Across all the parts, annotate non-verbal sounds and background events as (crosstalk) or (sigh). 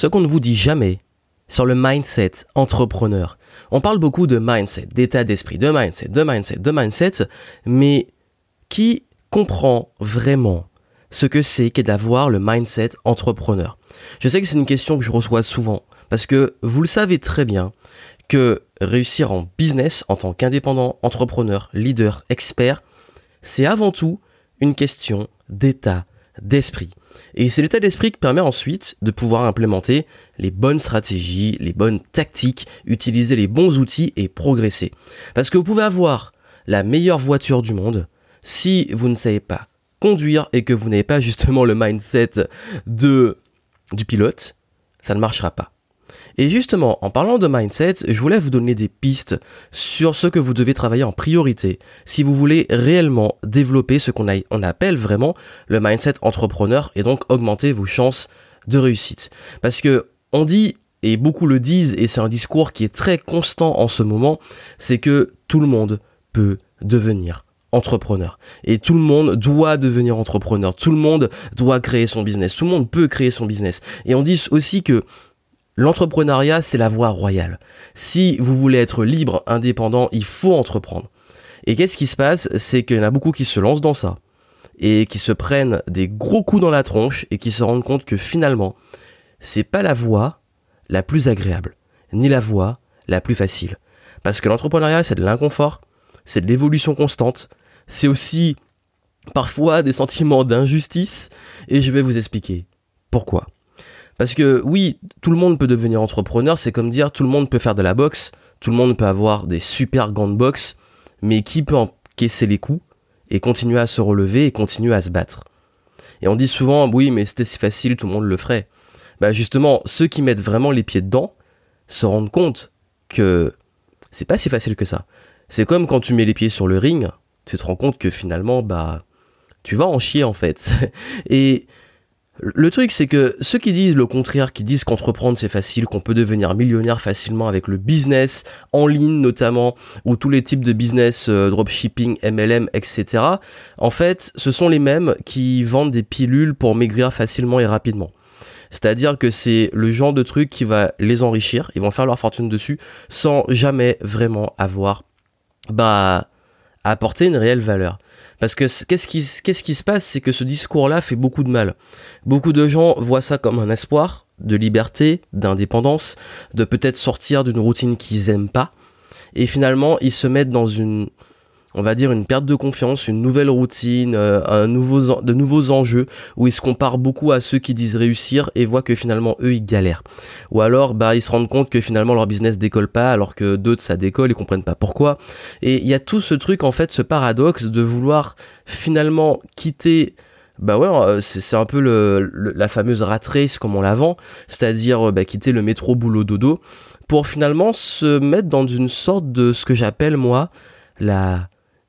ce qu'on ne vous dit jamais sur le mindset entrepreneur. On parle beaucoup de mindset, d'état d'esprit, de mindset, de mindset, de mindset, mais qui comprend vraiment ce que c'est qu'est d'avoir le mindset entrepreneur? Je sais que c'est une question que je reçois souvent, parce que vous le savez très bien que réussir en business en tant qu'indépendant, entrepreneur, leader, expert, c'est avant tout une question d'état d'esprit. Et c'est l'état d'esprit qui permet ensuite de pouvoir implémenter les bonnes stratégies, les bonnes tactiques, utiliser les bons outils et progresser. Parce que vous pouvez avoir la meilleure voiture du monde, si vous ne savez pas conduire et que vous n'avez pas justement le mindset de du pilote, ça ne marchera pas. Et justement, en parlant de mindset, je voulais vous donner des pistes sur ce que vous devez travailler en priorité si vous voulez réellement développer ce qu'on on appelle vraiment le mindset entrepreneur et donc augmenter vos chances de réussite. Parce que on dit et beaucoup le disent et c'est un discours qui est très constant en ce moment, c'est que tout le monde peut devenir entrepreneur. Et tout le monde doit devenir entrepreneur. Tout le monde doit créer son business. Tout le monde peut créer son business. Et on dit aussi que l'entrepreneuriat, c'est la voie royale. Si vous voulez être libre, indépendant, il faut entreprendre. Et qu'est-ce qui se passe? C'est qu'il y en a beaucoup qui se lancent dans ça et qui se prennent des gros coups dans la tronche et qui se rendent compte que finalement, c'est pas la voie la plus agréable, ni la voie la plus facile. Parce que l'entrepreneuriat, c'est de l'inconfort, c'est de l'évolution constante, c'est aussi parfois des sentiments d'injustice, et je vais vous expliquer pourquoi. Parce que oui, tout le monde peut devenir entrepreneur, c'est comme dire tout le monde peut faire de la boxe, tout le monde peut avoir des super gants de boxe, mais qui peut encaisser les coups et continuer à se relever et continuer à se battre? Et on dit souvent, oui, mais c'était si facile, tout le monde le ferait. Bah justement, ceux qui mettent vraiment les pieds dedans se rendent compte que c'est pas si facile que ça. C'est comme quand tu mets les pieds sur le ring, tu te rends compte que finalement, bah, tu vas en chier en fait. (laughs) Et le truc, c'est que ceux qui disent le contraire, qui disent qu'entreprendre c'est facile, qu'on peut devenir millionnaire facilement avec le business en ligne notamment, ou tous les types de business, euh, dropshipping, MLM, etc. En fait, ce sont les mêmes qui vendent des pilules pour maigrir facilement et rapidement. C'est-à-dire que c'est le genre de truc qui va les enrichir, ils vont faire leur fortune dessus sans jamais vraiment avoir bah, apporter une réelle valeur. Parce que qu'est-ce qui, qu'est-ce qui se passe, c'est que ce discours-là fait beaucoup de mal. Beaucoup de gens voient ça comme un espoir de liberté, d'indépendance, de peut-être sortir d'une routine qu'ils aiment pas. Et finalement, ils se mettent dans une, on va dire une perte de confiance, une nouvelle routine, euh, un nouveau, de nouveaux enjeux où ils se comparent beaucoup à ceux qui disent réussir et voient que finalement eux ils galèrent. Ou alors bah ils se rendent compte que finalement leur business décolle pas alors que d'autres ça décolle, ils comprennent pas pourquoi. Et il y a tout ce truc en fait, ce paradoxe de vouloir finalement quitter bah ouais, euh, c'est un peu le, la fameuse rat race comme on la vend, c'est-à-dire euh, bah, quitter le métro boulot dodo pour finalement se mettre dans une sorte de ce que j'appelle moi la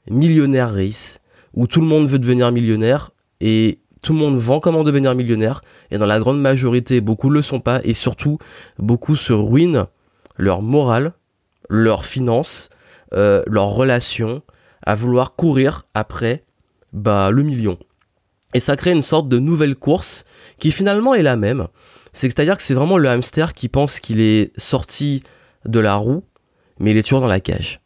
millionnaire race, où tout le monde veut devenir millionnaire et tout le monde vend comment devenir millionnaire et dans la grande majorité beaucoup le sont pas et surtout beaucoup se ruinent leur morale, leurs finances, euh, leurs relations à vouloir courir après bah le million. Et ça crée une sorte de nouvelle course qui finalement est la même. C'est-à-dire que c'est vraiment le hamster qui pense qu'il est sorti de la roue, mais il est toujours dans la cage.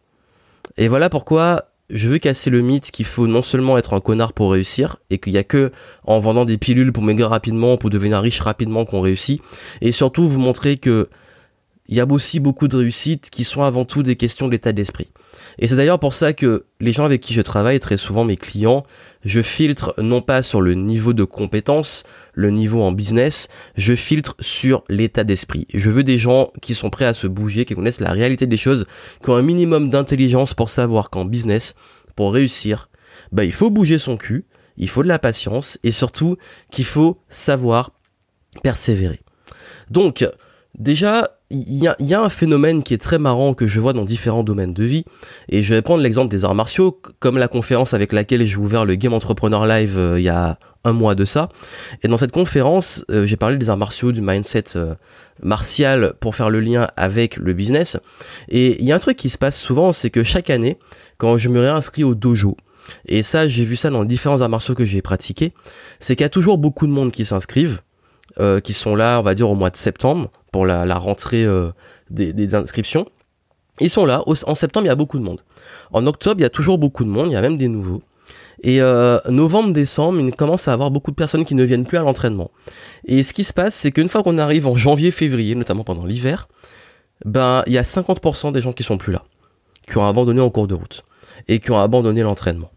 Et voilà pourquoi je veux casser le mythe qu'il faut non seulement être un connard pour réussir et qu'il y a que en vendant des pilules pour maigrir rapidement, pour devenir riche rapidement qu'on réussit et surtout vous montrer que il y a aussi beaucoup de réussites qui sont avant tout des questions d'état d'esprit. Et c'est d'ailleurs pour ça que les gens avec qui je travaille, très souvent mes clients, je filtre non pas sur le niveau de compétence, le niveau en business, je filtre sur l'état d'esprit. Je veux des gens qui sont prêts à se bouger, qui connaissent la réalité des choses, qui ont un minimum d'intelligence pour savoir qu'en business, pour réussir, bah, il faut bouger son cul, il faut de la patience et surtout qu'il faut savoir persévérer. Donc, déjà, il y a, un phénomène qui est très marrant que je vois dans différents domaines de vie. Et je vais prendre l'exemple des arts martiaux, comme la conférence avec laquelle j'ai ouvert le Game Entrepreneur Live euh, il y a un mois de ça. Et dans cette conférence, euh, j'ai parlé des arts martiaux, du mindset euh, martial pour faire le lien avec le business. Et il y a un truc qui se passe souvent, c'est que chaque année, quand je me réinscris au dojo, et ça j'ai vu ça dans les différents arts martiaux que j'ai pratiqués, c'est qu'il y a toujours beaucoup de monde qui s'inscrivent euh, qui sont là, on va dire, au mois de septembre, pour la, rentrée euh, des, inscriptions. Ils sont là. en septembre, il y a beaucoup de monde. En octobre, il y a toujours beaucoup de monde. Il y a même des nouveaux. Et euh, novembre, décembre, il commence à avoir beaucoup de personnes qui ne viennent plus à l'entraînement. Et ce qui se passe, c'est qu'une fois qu'on arrive en janvier, février, notamment pendant l'hiver, ben il y a 50% des gens qui sont plus là, qui ont abandonné en cours de route et qui ont abandonné l'entraînement.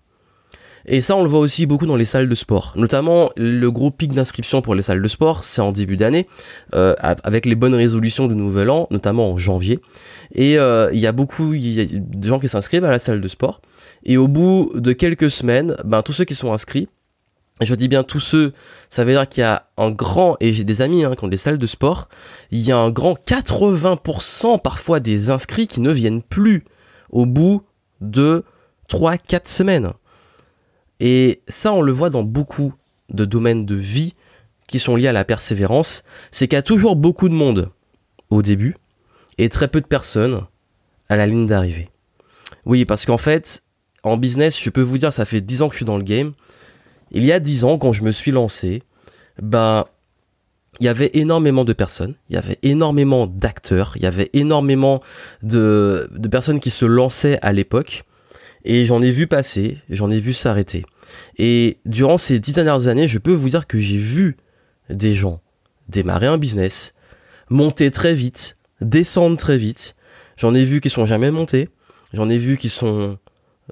Et ça, on le voit aussi beaucoup dans les salles de sport. Notamment, le gros pic d'inscription pour les salles de sport, c'est en début d'année, euh, avec les bonnes résolutions du nouvel an, notamment en janvier. Et euh, il y a beaucoup de gens qui s'inscrivent à la salle de sport. Et au bout de quelques semaines, ben, tous ceux qui sont inscrits, je dis bien tous ceux, ça veut dire qu'il y a un grand, et j'ai des amis hein, qui ont des salles de sport, il y a un grand 80% parfois des inscrits qui ne viennent plus au bout de 3-4 semaines. Et ça, on le voit dans beaucoup de domaines de vie qui sont liés à la persévérance, c'est qu'il y a toujours beaucoup de monde au début et très peu de personnes à la ligne d'arrivée. Oui, parce qu'en fait, en business, je peux vous dire, ça fait 10 ans que je suis dans le game. Il y a 10 ans, quand je me suis lancé, ben, il y avait énormément de personnes, il y avait énormément d'acteurs, il y avait énormément de, de personnes qui se lançaient à l'époque. Et j'en ai vu passer, j'en ai vu s'arrêter. Et durant ces dix dernières années, je peux vous dire que j'ai vu des gens démarrer un business, monter très vite, descendre très vite. J'en ai vu qui sont jamais montés. J'en ai vu qui sont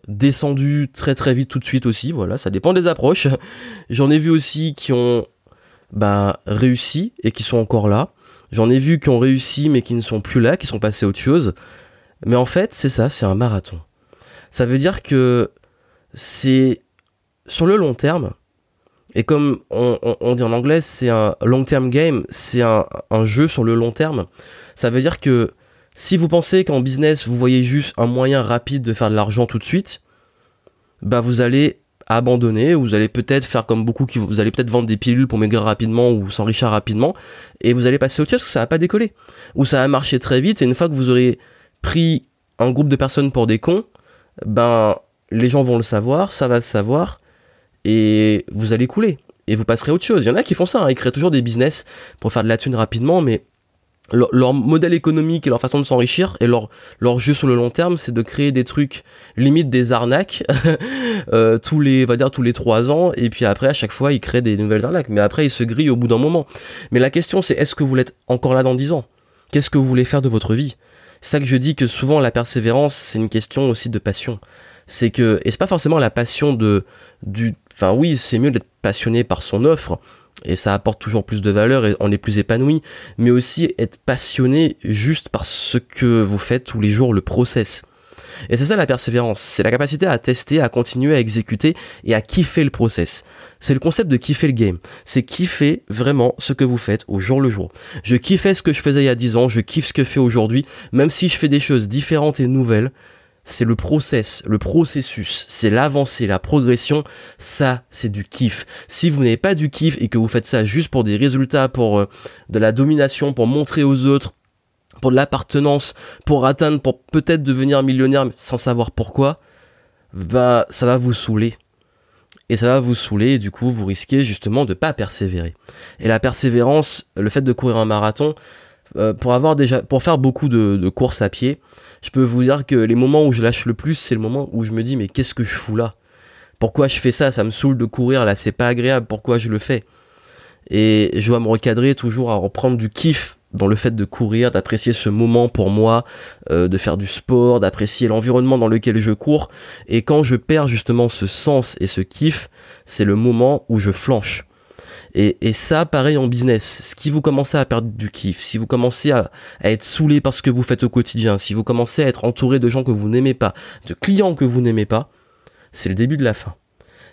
descendus très très vite tout de suite aussi. Voilà, ça dépend des approches. (laughs) J'en ai vu aussi qui ont bah, réussi et qui sont encore là. J'en ai vu qui ont réussi mais qui ne sont plus là, qui sont passés à autre chose. Mais en fait, c'est ça, c'est un marathon. Ça veut dire que c'est sur le long terme, et comme on, dit en anglais, c'est un long-term game, c'est un, jeu sur le long terme. Ça veut dire que si vous pensez qu'en business, vous voyez juste un moyen rapide de faire de l'argent tout de suite, bah vous allez abandonner, ou vous allez peut-être faire comme beaucoup qui vous allez peut-être vendre des pilules pour maigrir rapidement ou s'enrichir rapidement, et vous allez passer au chose parce que ça va pas décoller. Ou ça va marcher très vite, et une fois que vous aurez pris un groupe de personnes pour des cons, ben les gens vont le savoir, ça va se savoir, et vous allez couler. Et vous passerez à autre chose. Il y en a qui font ça, hein, ils créent toujours des business pour faire de la thune rapidement, mais leur, modèle économique et leur façon de s'enrichir et leur, leur jeu sur le long terme, c'est de créer des trucs limite des arnaques (laughs) euh, tous les, va dire tous les trois ans, et puis après à chaque fois ils créent des nouvelles arnaques. Mais après ils se grillent au bout d'un moment. Mais la question c'est est-ce que vous l'êtes encore là dans dix ans? Qu'est-ce que vous voulez faire de votre vie? C'est ça que je dis que souvent la persévérance, c'est une question aussi de passion. C'est que, et c'est pas forcément la passion de, du, enfin oui, c'est mieux d'être passionné par son offre, et ça apporte toujours plus de valeur et on est plus épanoui, mais aussi être passionné juste par ce que vous faites tous les jours, le process. Et c'est ça la persévérance, c'est la capacité à tester, à continuer à exécuter et à kiffer le process. C'est le concept de kiffer le game. C'est kiffer vraiment ce que vous faites au jour le jour. Je kiffais ce que je faisais il y a 10 ans, je kiffe ce que je fais aujourd'hui, même si je fais des choses différentes et nouvelles. C'est le process, le processus, c'est l'avancée, la progression, ça c'est du kiff. Si vous n'avez pas du kiff et que vous faites ça juste pour des résultats, pour euh, de la domination, pour montrer aux autres, pour de l'appartenance, pour atteindre, pour peut-être devenir millionnaire sans savoir pourquoi, bah ça va vous saouler. Et ça va vous saouler et du coup vous risquez justement de pas persévérer. Et la persévérance, le fait de courir un marathon, euh, pour avoir déjà, pour faire beaucoup de courses à pied, je peux vous dire que les moments où je lâche le plus, c'est le moment où je me dis mais qu'est-ce que je fous là? Pourquoi je fais ça? Ça me saoule de courir là, c'est pas agréable. Pourquoi je le fais? Et je dois me recadrer toujours à reprendre du kiff dans le fait de courir, d'apprécier ce moment pour moi, euh, de faire du sport, d'apprécier l'environnement dans lequel je cours. Et quand je perds justement ce sens et ce kiff, c'est le moment où je flanche. Et, ça, pareil en business. Si vous commencez à perdre du kiff, si vous commencez à, à être saoulé par ce que vous faites au quotidien, si vous commencez à être entouré de gens que vous n'aimez pas, de clients que vous n'aimez pas, c'est le début de la fin.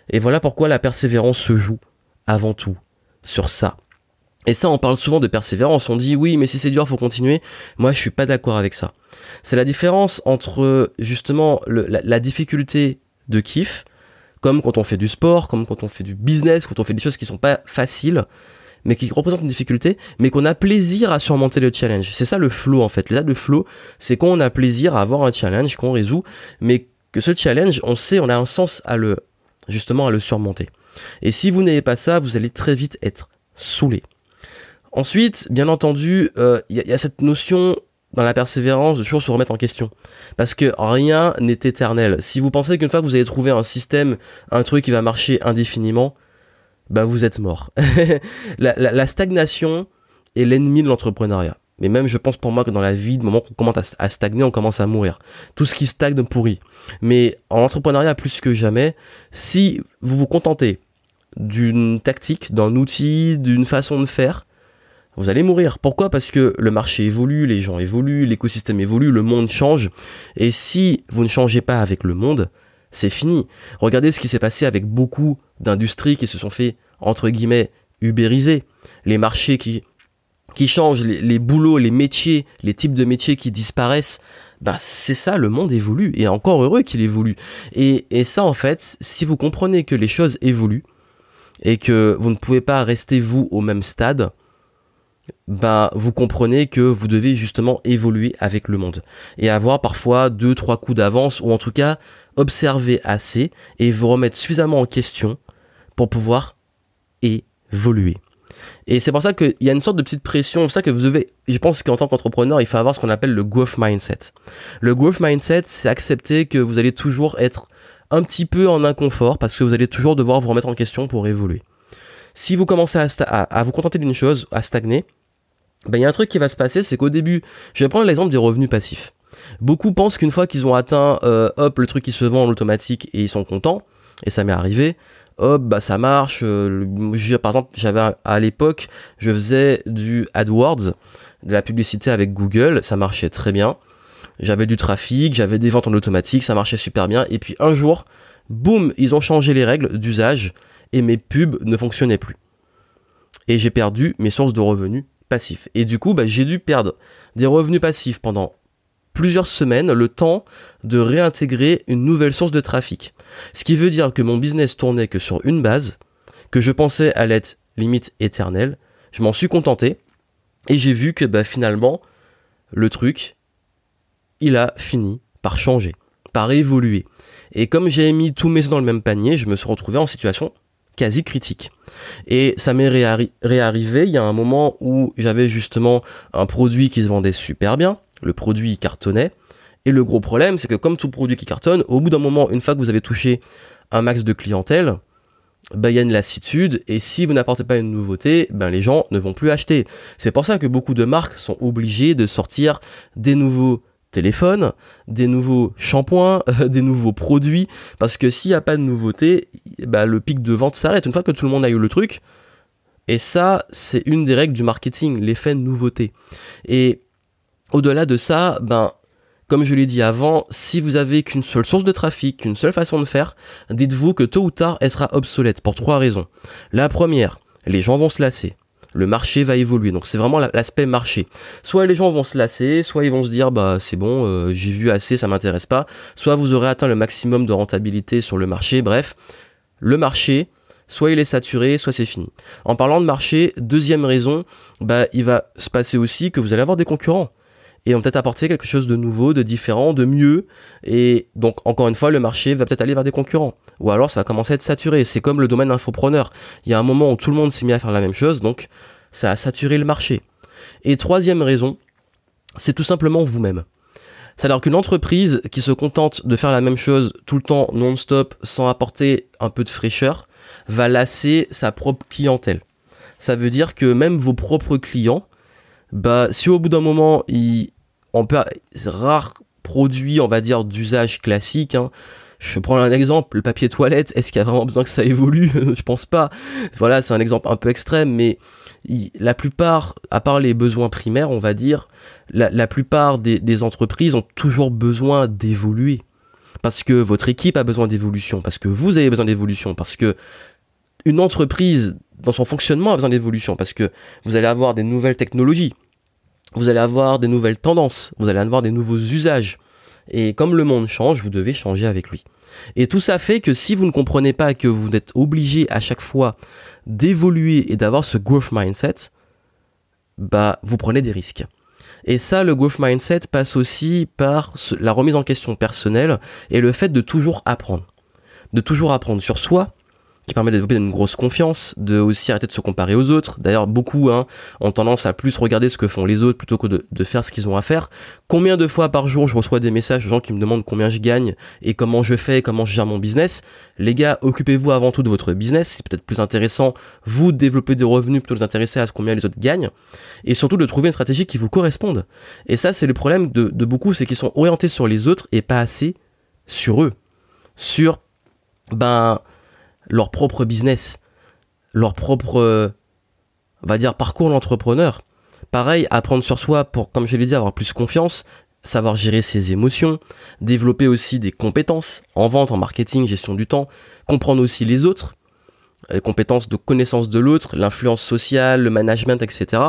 Et voilà pourquoi la persévérance se joue avant tout sur ça. Et ça, on parle souvent de persévérance. On dit oui, mais si c'est dur, faut continuer. Moi, je suis pas d'accord avec ça. C'est la différence entre justement la, difficulté de kiff, comme quand on fait du sport, comme quand on fait du business, quand on fait des choses qui sont pas faciles, mais qui représentent une difficulté, mais qu'on a plaisir à surmonter le challenge. C'est ça le flow en fait. L'état de flow, c'est quand on a plaisir à avoir un challenge qu'on résout, mais que ce challenge, on sait, on a un sens à le justement à le surmonter. Et si vous n'avez pas ça, vous allez très vite être saoulé. Ensuite, bien entendu, euh, il y, a cette notion dans la persévérance de toujours se remettre en question. Parce que rien n'est éternel. Si vous pensez qu'une fois que vous avez trouvé un système, un truc qui va marcher indéfiniment, bah vous êtes mort. (laughs) la, stagnation est l'ennemi de l'entrepreneuriat. Mais même, je pense pour moi que dans la vie, du moment qu'on commence à, stagner, on commence à mourir. Tout ce qui stagne pourrit. Mais en entrepreneuriat, plus que jamais, si vous vous contentez d'une tactique, d'un outil, d'une façon de faire, vous allez mourir. Pourquoi? Parce que le marché évolue, les gens évoluent, l'écosystème évolue, le monde change. Et si vous ne changez pas avec le monde, c'est fini. Regardez ce qui s'est passé avec beaucoup d'industries qui se sont fait, entre guillemets, ubériser. Les marchés qui, qui changent, les, boulots, les métiers, les types de métiers qui disparaissent. Ben, c'est ça, le monde évolue. Et encore heureux qu'il évolue. Et, et ça, en fait, si vous comprenez que les choses évoluent, et que vous ne pouvez pas rester vous au même stade, bah, vous comprenez que vous devez justement évoluer avec le monde et avoir parfois deux, trois coups d'avance ou en tout cas observer assez et vous remettre suffisamment en question pour pouvoir évoluer. Et c'est pour ça qu'il y a une sorte de petite pression, c'est pour ça que vous devez, je pense qu'en tant qu'entrepreneur, il faut avoir ce qu'on appelle le growth mindset. Le growth mindset, c'est accepter que vous allez toujours être un petit peu en inconfort parce que vous allez toujours devoir vous remettre en question pour évoluer. Si vous commencez à, vous contenter d'une chose, à stagner, ben il y a un truc qui va se passer, c'est qu'au début, je vais prendre l'exemple des revenus passifs. Beaucoup pensent qu'une fois qu'ils ont atteint, euh, hop, le truc qui se vend en automatique et ils sont contents, et ça m'est arrivé, hop, bah ça marche. Euh, par exemple, j'avais à l'époque, je faisais du AdWords, de la publicité avec Google, ça marchait très bien. J'avais du trafic, j'avais des ventes en automatique, ça marchait super bien. Et puis un jour, boum, ils ont changé les règles d'usage et mes pubs ne fonctionnaient plus. Et j'ai perdu mes sources de revenus passifs. Et du coup, bah, j'ai dû perdre des revenus passifs pendant plusieurs semaines, le temps de réintégrer une nouvelle source de trafic. Ce qui veut dire que mon business tournait que sur une base, que je pensais à être limite éternelle. Je m'en suis contenté et j'ai vu que bah, finalement, le truc, il a fini par changer, par évoluer. Et comme j'ai mis tous mes œufs dans le même panier, je me suis retrouvé en situation quasi critique. Et ça m'est réarrivé, il y a un moment où j'avais justement un produit qui se vendait super bien, le produit cartonnait, et le gros problème, c'est que comme tout produit qui cartonne, au bout d'un moment, une fois que vous avez touché un max de clientèle, bah, il y a une lassitude, et si vous n'apportez pas une nouveauté, ben, les gens ne vont plus acheter. C'est pour ça que beaucoup de marques sont obligées de sortir des nouveaux téléphone, des nouveaux shampoings, (laughs) des nouveaux produits, parce que s'il n'y a pas de nouveauté, bah, le pic de vente s'arrête une fois que tout le monde a eu le truc. Et ça, c'est une des règles du marketing, l'effet nouveauté. Et au-delà de ça, ben, comme je l'ai dit avant, si vous avez qu'une seule source de trafic, qu'une seule façon de faire, dites-vous que tôt ou tard, elle sera obsolète pour trois raisons. La première, les gens vont se lasser le marché va évoluer. Donc c'est vraiment l'aspect marché. Soit les gens vont se lasser, soit ils vont se dire bah c'est bon, euh, j'ai vu assez, ça m'intéresse pas. Soit vous aurez atteint le maximum de rentabilité sur le marché. Bref, le marché, soit il est saturé, soit c'est fini. En parlant de marché, deuxième raison, bah il va se passer aussi que vous allez avoir des concurrents et vont peut-être apporter quelque chose de nouveau, de différent, de mieux. Et donc, encore une fois, le marché va peut-être aller vers des concurrents. Ou alors, ça va commencer à être saturé. C'est comme le domaine infopreneur. Il y a un moment où tout le monde s'est mis à faire la même chose, donc ça a saturé le marché. Et troisième raison, c'est tout simplement vous-même. C'est-à-dire qu'une entreprise qui se contente de faire la même chose tout le temps non-stop sans apporter un peu de fraîcheur va lasser sa propre clientèle. Ça veut dire que même vos propres clients, bah si au bout d'un moment ils on peut rares produits on va dire d'usage classique hein. je prends un exemple le papier toilette est-ce qu'il y a vraiment besoin que ça évolue? (laughs) Je pense pas. Voilà c'est un exemple un peu extrême mais la plupart à part les besoins primaires on va dire la, plupart des, des entreprises ont toujours besoin d'évoluer. Parce que votre équipe a besoin d'évolution parce que vous avez besoin d'évolution parce que une entreprise dans son fonctionnement a besoin d'évolution parce que vous allez avoir des nouvelles technologies vous allez avoir des nouvelles tendances, vous allez avoir des nouveaux usages. Et comme le monde change, vous devez changer avec lui. Et tout ça fait que si vous ne comprenez pas que vous êtes obligé à chaque fois d'évoluer et d'avoir ce growth mindset, bah vous prenez des risques. Et ça, le growth mindset passe aussi par la remise en question personnelle et le fait de toujours apprendre. De toujours apprendre sur soi qui permet de développer une grosse confiance, de aussi arrêter de se comparer aux autres. D'ailleurs, beaucoup hein, ont tendance à plus regarder ce que font les autres plutôt que de, de faire ce qu'ils ont à faire. Combien de fois par jour je reçois des messages de gens qui me demandent combien je gagne et comment je fais, comment je gère mon business. Les gars, occupez-vous avant tout de votre business. C'est peut-être plus intéressant, vous, de développer des revenus plutôt que de vous intéresser à combien les autres gagnent. Et surtout de trouver une stratégie qui vous corresponde. Et ça, c'est le problème de, de beaucoup, c'est qu'ils sont orientés sur les autres et pas assez sur eux. Sur, ben, leur propre business, leur propre, on va dire, parcours d'entrepreneur. Pareil, apprendre sur soi pour, comme je l'ai dit, avoir plus confiance, savoir gérer ses émotions, développer aussi des compétences en vente, en marketing, gestion du temps, comprendre aussi les autres, les compétences de connaissance de l'autre, l'influence sociale, le management, etc.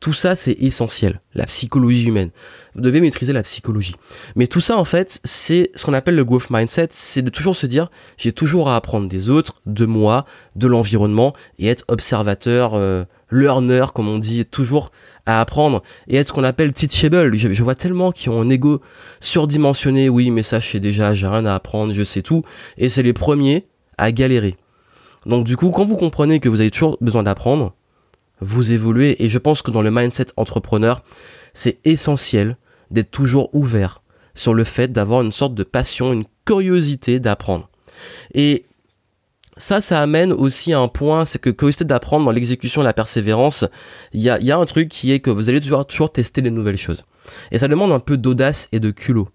Tout ça, c'est essentiel. La psychologie humaine. Vous devez maîtriser la psychologie. Mais tout ça, en fait, c'est ce qu'on appelle le growth mindset. C'est de toujours se dire, j'ai toujours à apprendre des autres, de moi, de l'environnement, et être observateur, euh, learner, comme on dit, toujours à apprendre, et être ce qu'on appelle teachable. Je, je vois tellement qui ont un ego surdimensionné. Oui, mais ça, je sais déjà, j'ai rien à apprendre, je sais tout. Et c'est les premiers à galérer. Donc du coup, quand vous comprenez que vous avez toujours besoin d'apprendre, vous évoluez et je pense que dans le mindset entrepreneur, c'est essentiel d'être toujours ouvert sur le fait d'avoir une sorte de passion, une curiosité d'apprendre. Et ça, ça amène aussi à un point, c'est que curiosité d'apprendre dans l'exécution et la persévérance, il y a, un truc qui est que vous allez toujours, toujours tester des nouvelles choses. Et ça demande un peu d'audace et de culot.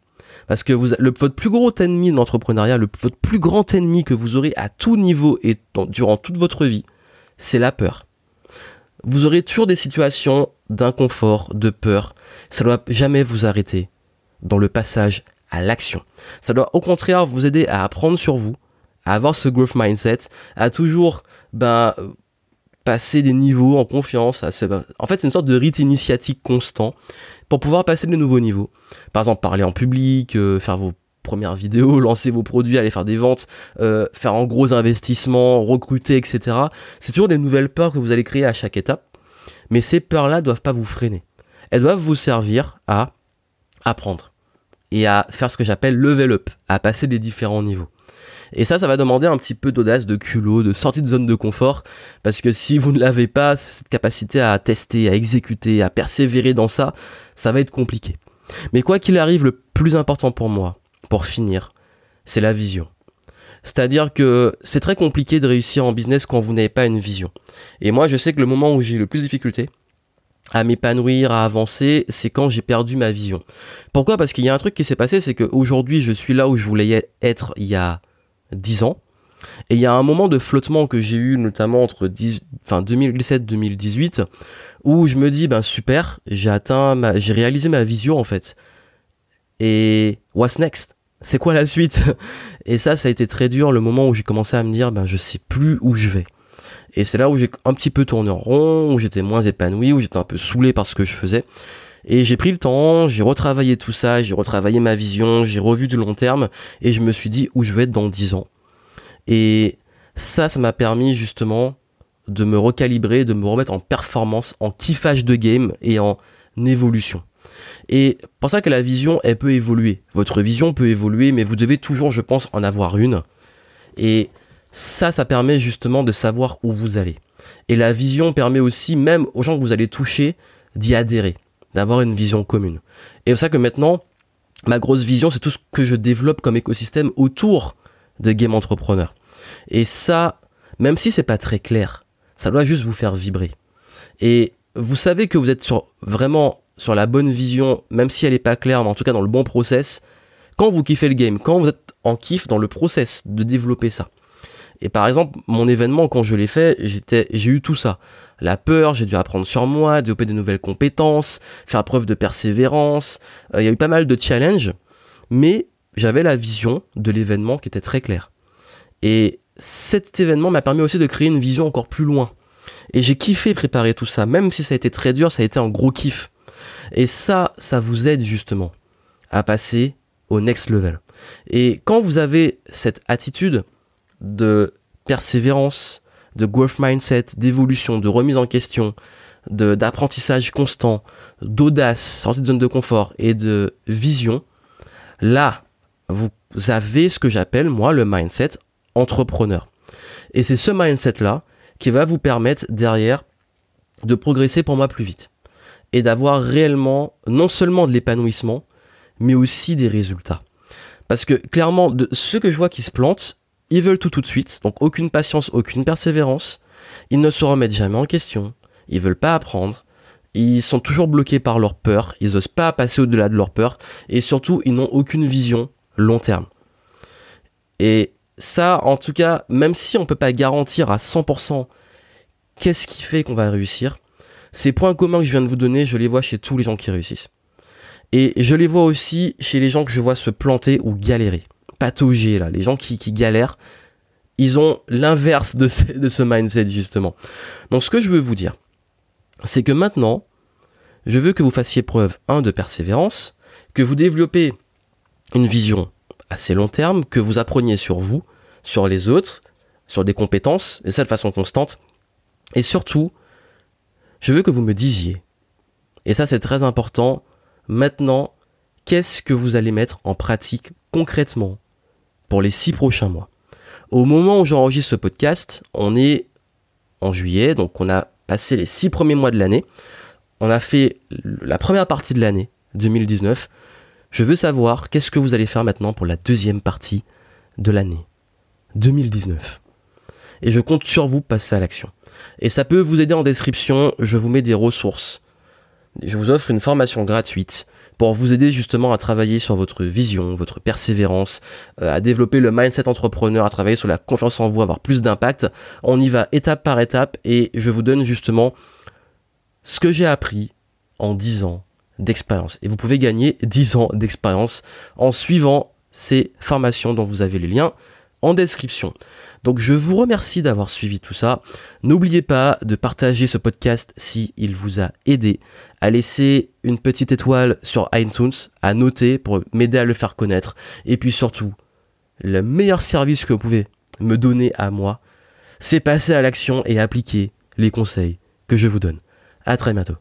Parce que le, votre plus gros ennemi de l'entrepreneuriat, le, votre plus grand ennemi que vous aurez à tout niveau et durant toute votre vie, c'est la peur. Vous aurez toujours des situations d'inconfort, de peur. Ça doit jamais vous arrêter dans le passage à l'action. Ça doit au contraire vous aider à apprendre sur vous, à avoir ce growth mindset, à toujours ben, passer des niveaux en confiance. En fait, c'est une sorte de rite initiatique constant pour pouvoir passer de nouveaux niveaux. Par exemple, parler en public, euh, faire vos premières vidéos, (laughs) lancer vos produits, aller faire des ventes, euh, faire en gros investissements, recruter, etc. C'est toujours des nouvelles peurs que vous allez créer à chaque étape. Mais ces peurs-là doivent pas vous freiner. Elles doivent vous servir à apprendre et à faire ce que j'appelle level up, à passer les différents niveaux. Et ça, ça va demander un petit peu d'audace, de culot, de sortie de zone de confort, parce que si vous ne l'avez pas, cette capacité à tester, à exécuter, à persévérer dans ça, ça va être compliqué. Mais quoi qu'il arrive, le plus important pour moi, pour finir, c'est la vision. C'est-à-dire que c'est très compliqué de réussir en business quand vous n'avez pas une vision. Et moi, je sais que le moment où j'ai le plus de difficultés à m'épanouir, à avancer, c'est quand j'ai perdu ma vision. Pourquoi? Parce qu'il y a un truc qui s'est passé, c'est qu'aujourd'hui, je suis là où je voulais être il y a 10 ans. Et il y a un moment de flottement que j'ai eu notamment entre 2017-2018 où je me dis ben super, j'ai atteint j'ai réalisé ma vision en fait. Et what's next? C'est quoi la suite? (laughs) Et ça ça a été très dur le moment où j'ai commencé à me dire ben je sais plus où je vais. Et c'est là où j'ai un petit peu tourné en rond, où j'étais moins épanoui, où j'étais un peu saoulé par ce que je faisais. Et j'ai pris le temps, j'ai retravaillé tout ça, j'ai retravaillé ma vision, j'ai revu du long terme, et je me suis dit où je vais être dans 10 ans. Et ça, ça m'a permis justement de me recalibrer, de me remettre en performance, en kiffage de game et en évolution. Et pour ça que la vision, elle peut évoluer. Votre vision peut évoluer, mais vous devez toujours, je pense, en avoir une. Et ça, ça permet justement de savoir où vous allez. Et la vision permet aussi, même aux gens que vous allez toucher, d'y adhérer, d'avoir une vision commune. Et c'est ça que maintenant, ma grosse vision, c'est tout ce que je développe comme écosystème autour de Game Entrepreneur. Et ça, même si c'est pas très clair, ça doit juste vous faire vibrer. Et vous savez que vous êtes sur, vraiment sur la bonne vision, même si elle n'est pas claire, mais en tout cas dans le bon process, quand vous kiffez le game, quand vous êtes en kiff dans le process de développer ça. Et par exemple, mon événement, quand je l'ai fait, j'ai eu tout ça. La peur, j'ai dû apprendre sur moi, développer de nouvelles compétences, faire preuve de persévérance. Euh, il y a eu pas mal de challenges, mais j'avais la vision de l'événement qui était très claire. Et cet événement m'a permis aussi de créer une vision encore plus loin. Et j'ai kiffé préparer tout ça, même si ça a été très dur, ça a été un gros kiff. Et ça, ça vous aide justement à passer au next level. Et quand vous avez cette attitude de persévérance, de growth mindset, d'évolution, de remise en question, d'apprentissage constant, d'audace, sortie de zone de confort et de vision, là, vous avez ce que j'appelle moi le mindset entrepreneur. Et c'est ce mindset-là qui va vous permettre derrière de progresser pour moi plus vite. Et d'avoir réellement non seulement de l'épanouissement, mais aussi des résultats. Parce que clairement, de ceux que je vois qui se plantent, ils veulent tout tout de suite, donc aucune patience, aucune persévérance, ils ne se remettent jamais en question, ils veulent pas apprendre, ils sont toujours bloqués par leur peur, ils n'osent pas passer au-delà de leur peur, et surtout, ils n'ont aucune vision long terme. Et ça, en tout cas, même si on peut pas garantir à 100% qu'est-ce qui fait qu'on va réussir, ces points communs que je viens de vous donner, je les vois chez tous les gens qui réussissent. Et je les vois aussi chez les gens que je vois se planter ou galérer. Là, les gens qui, galèrent, ils ont l'inverse de ce, de ce mindset, justement. Donc ce que je veux vous dire, c'est que maintenant, je veux que vous fassiez preuve, un, de persévérance, que vous développez une vision assez long terme, que vous appreniez sur vous, sur les autres, sur des compétences, et ça de façon constante. Et surtout, je veux que vous me disiez, et ça c'est très important, maintenant, qu'est-ce que vous allez mettre en pratique concrètement pour les six prochains mois Au moment où j'enregistre ce podcast, on est en juillet, donc on a passé les six premiers mois de l'année. On a fait la première partie de l'année 2019. Je veux savoir qu'est-ce que vous allez faire maintenant pour la deuxième partie de l'année 2019. Et je compte sur vous passer à l'action. Et ça peut vous aider en description, je vous mets des ressources. Je vous offre une formation gratuite pour vous aider justement à travailler sur votre vision, votre persévérance, euh, à développer le mindset entrepreneur, à travailler sur la confiance en vous, avoir plus d'impact. On y va étape par étape et je vous donne justement ce que j'ai appris en 10 ans d'expérience. Et vous pouvez gagner 10 ans d'expérience en suivant ces formations dont vous avez les liens en description. Donc je vous remercie d'avoir suivi tout ça. N'oubliez pas de partager ce podcast si il vous a aidé, à laisser une petite étoile sur iTunes, à noter pour m'aider à le faire connaître. Et puis surtout, le meilleur service que vous pouvez me donner à moi, c'est passer à l'action et appliquer les conseils que je vous donne. À très bientôt.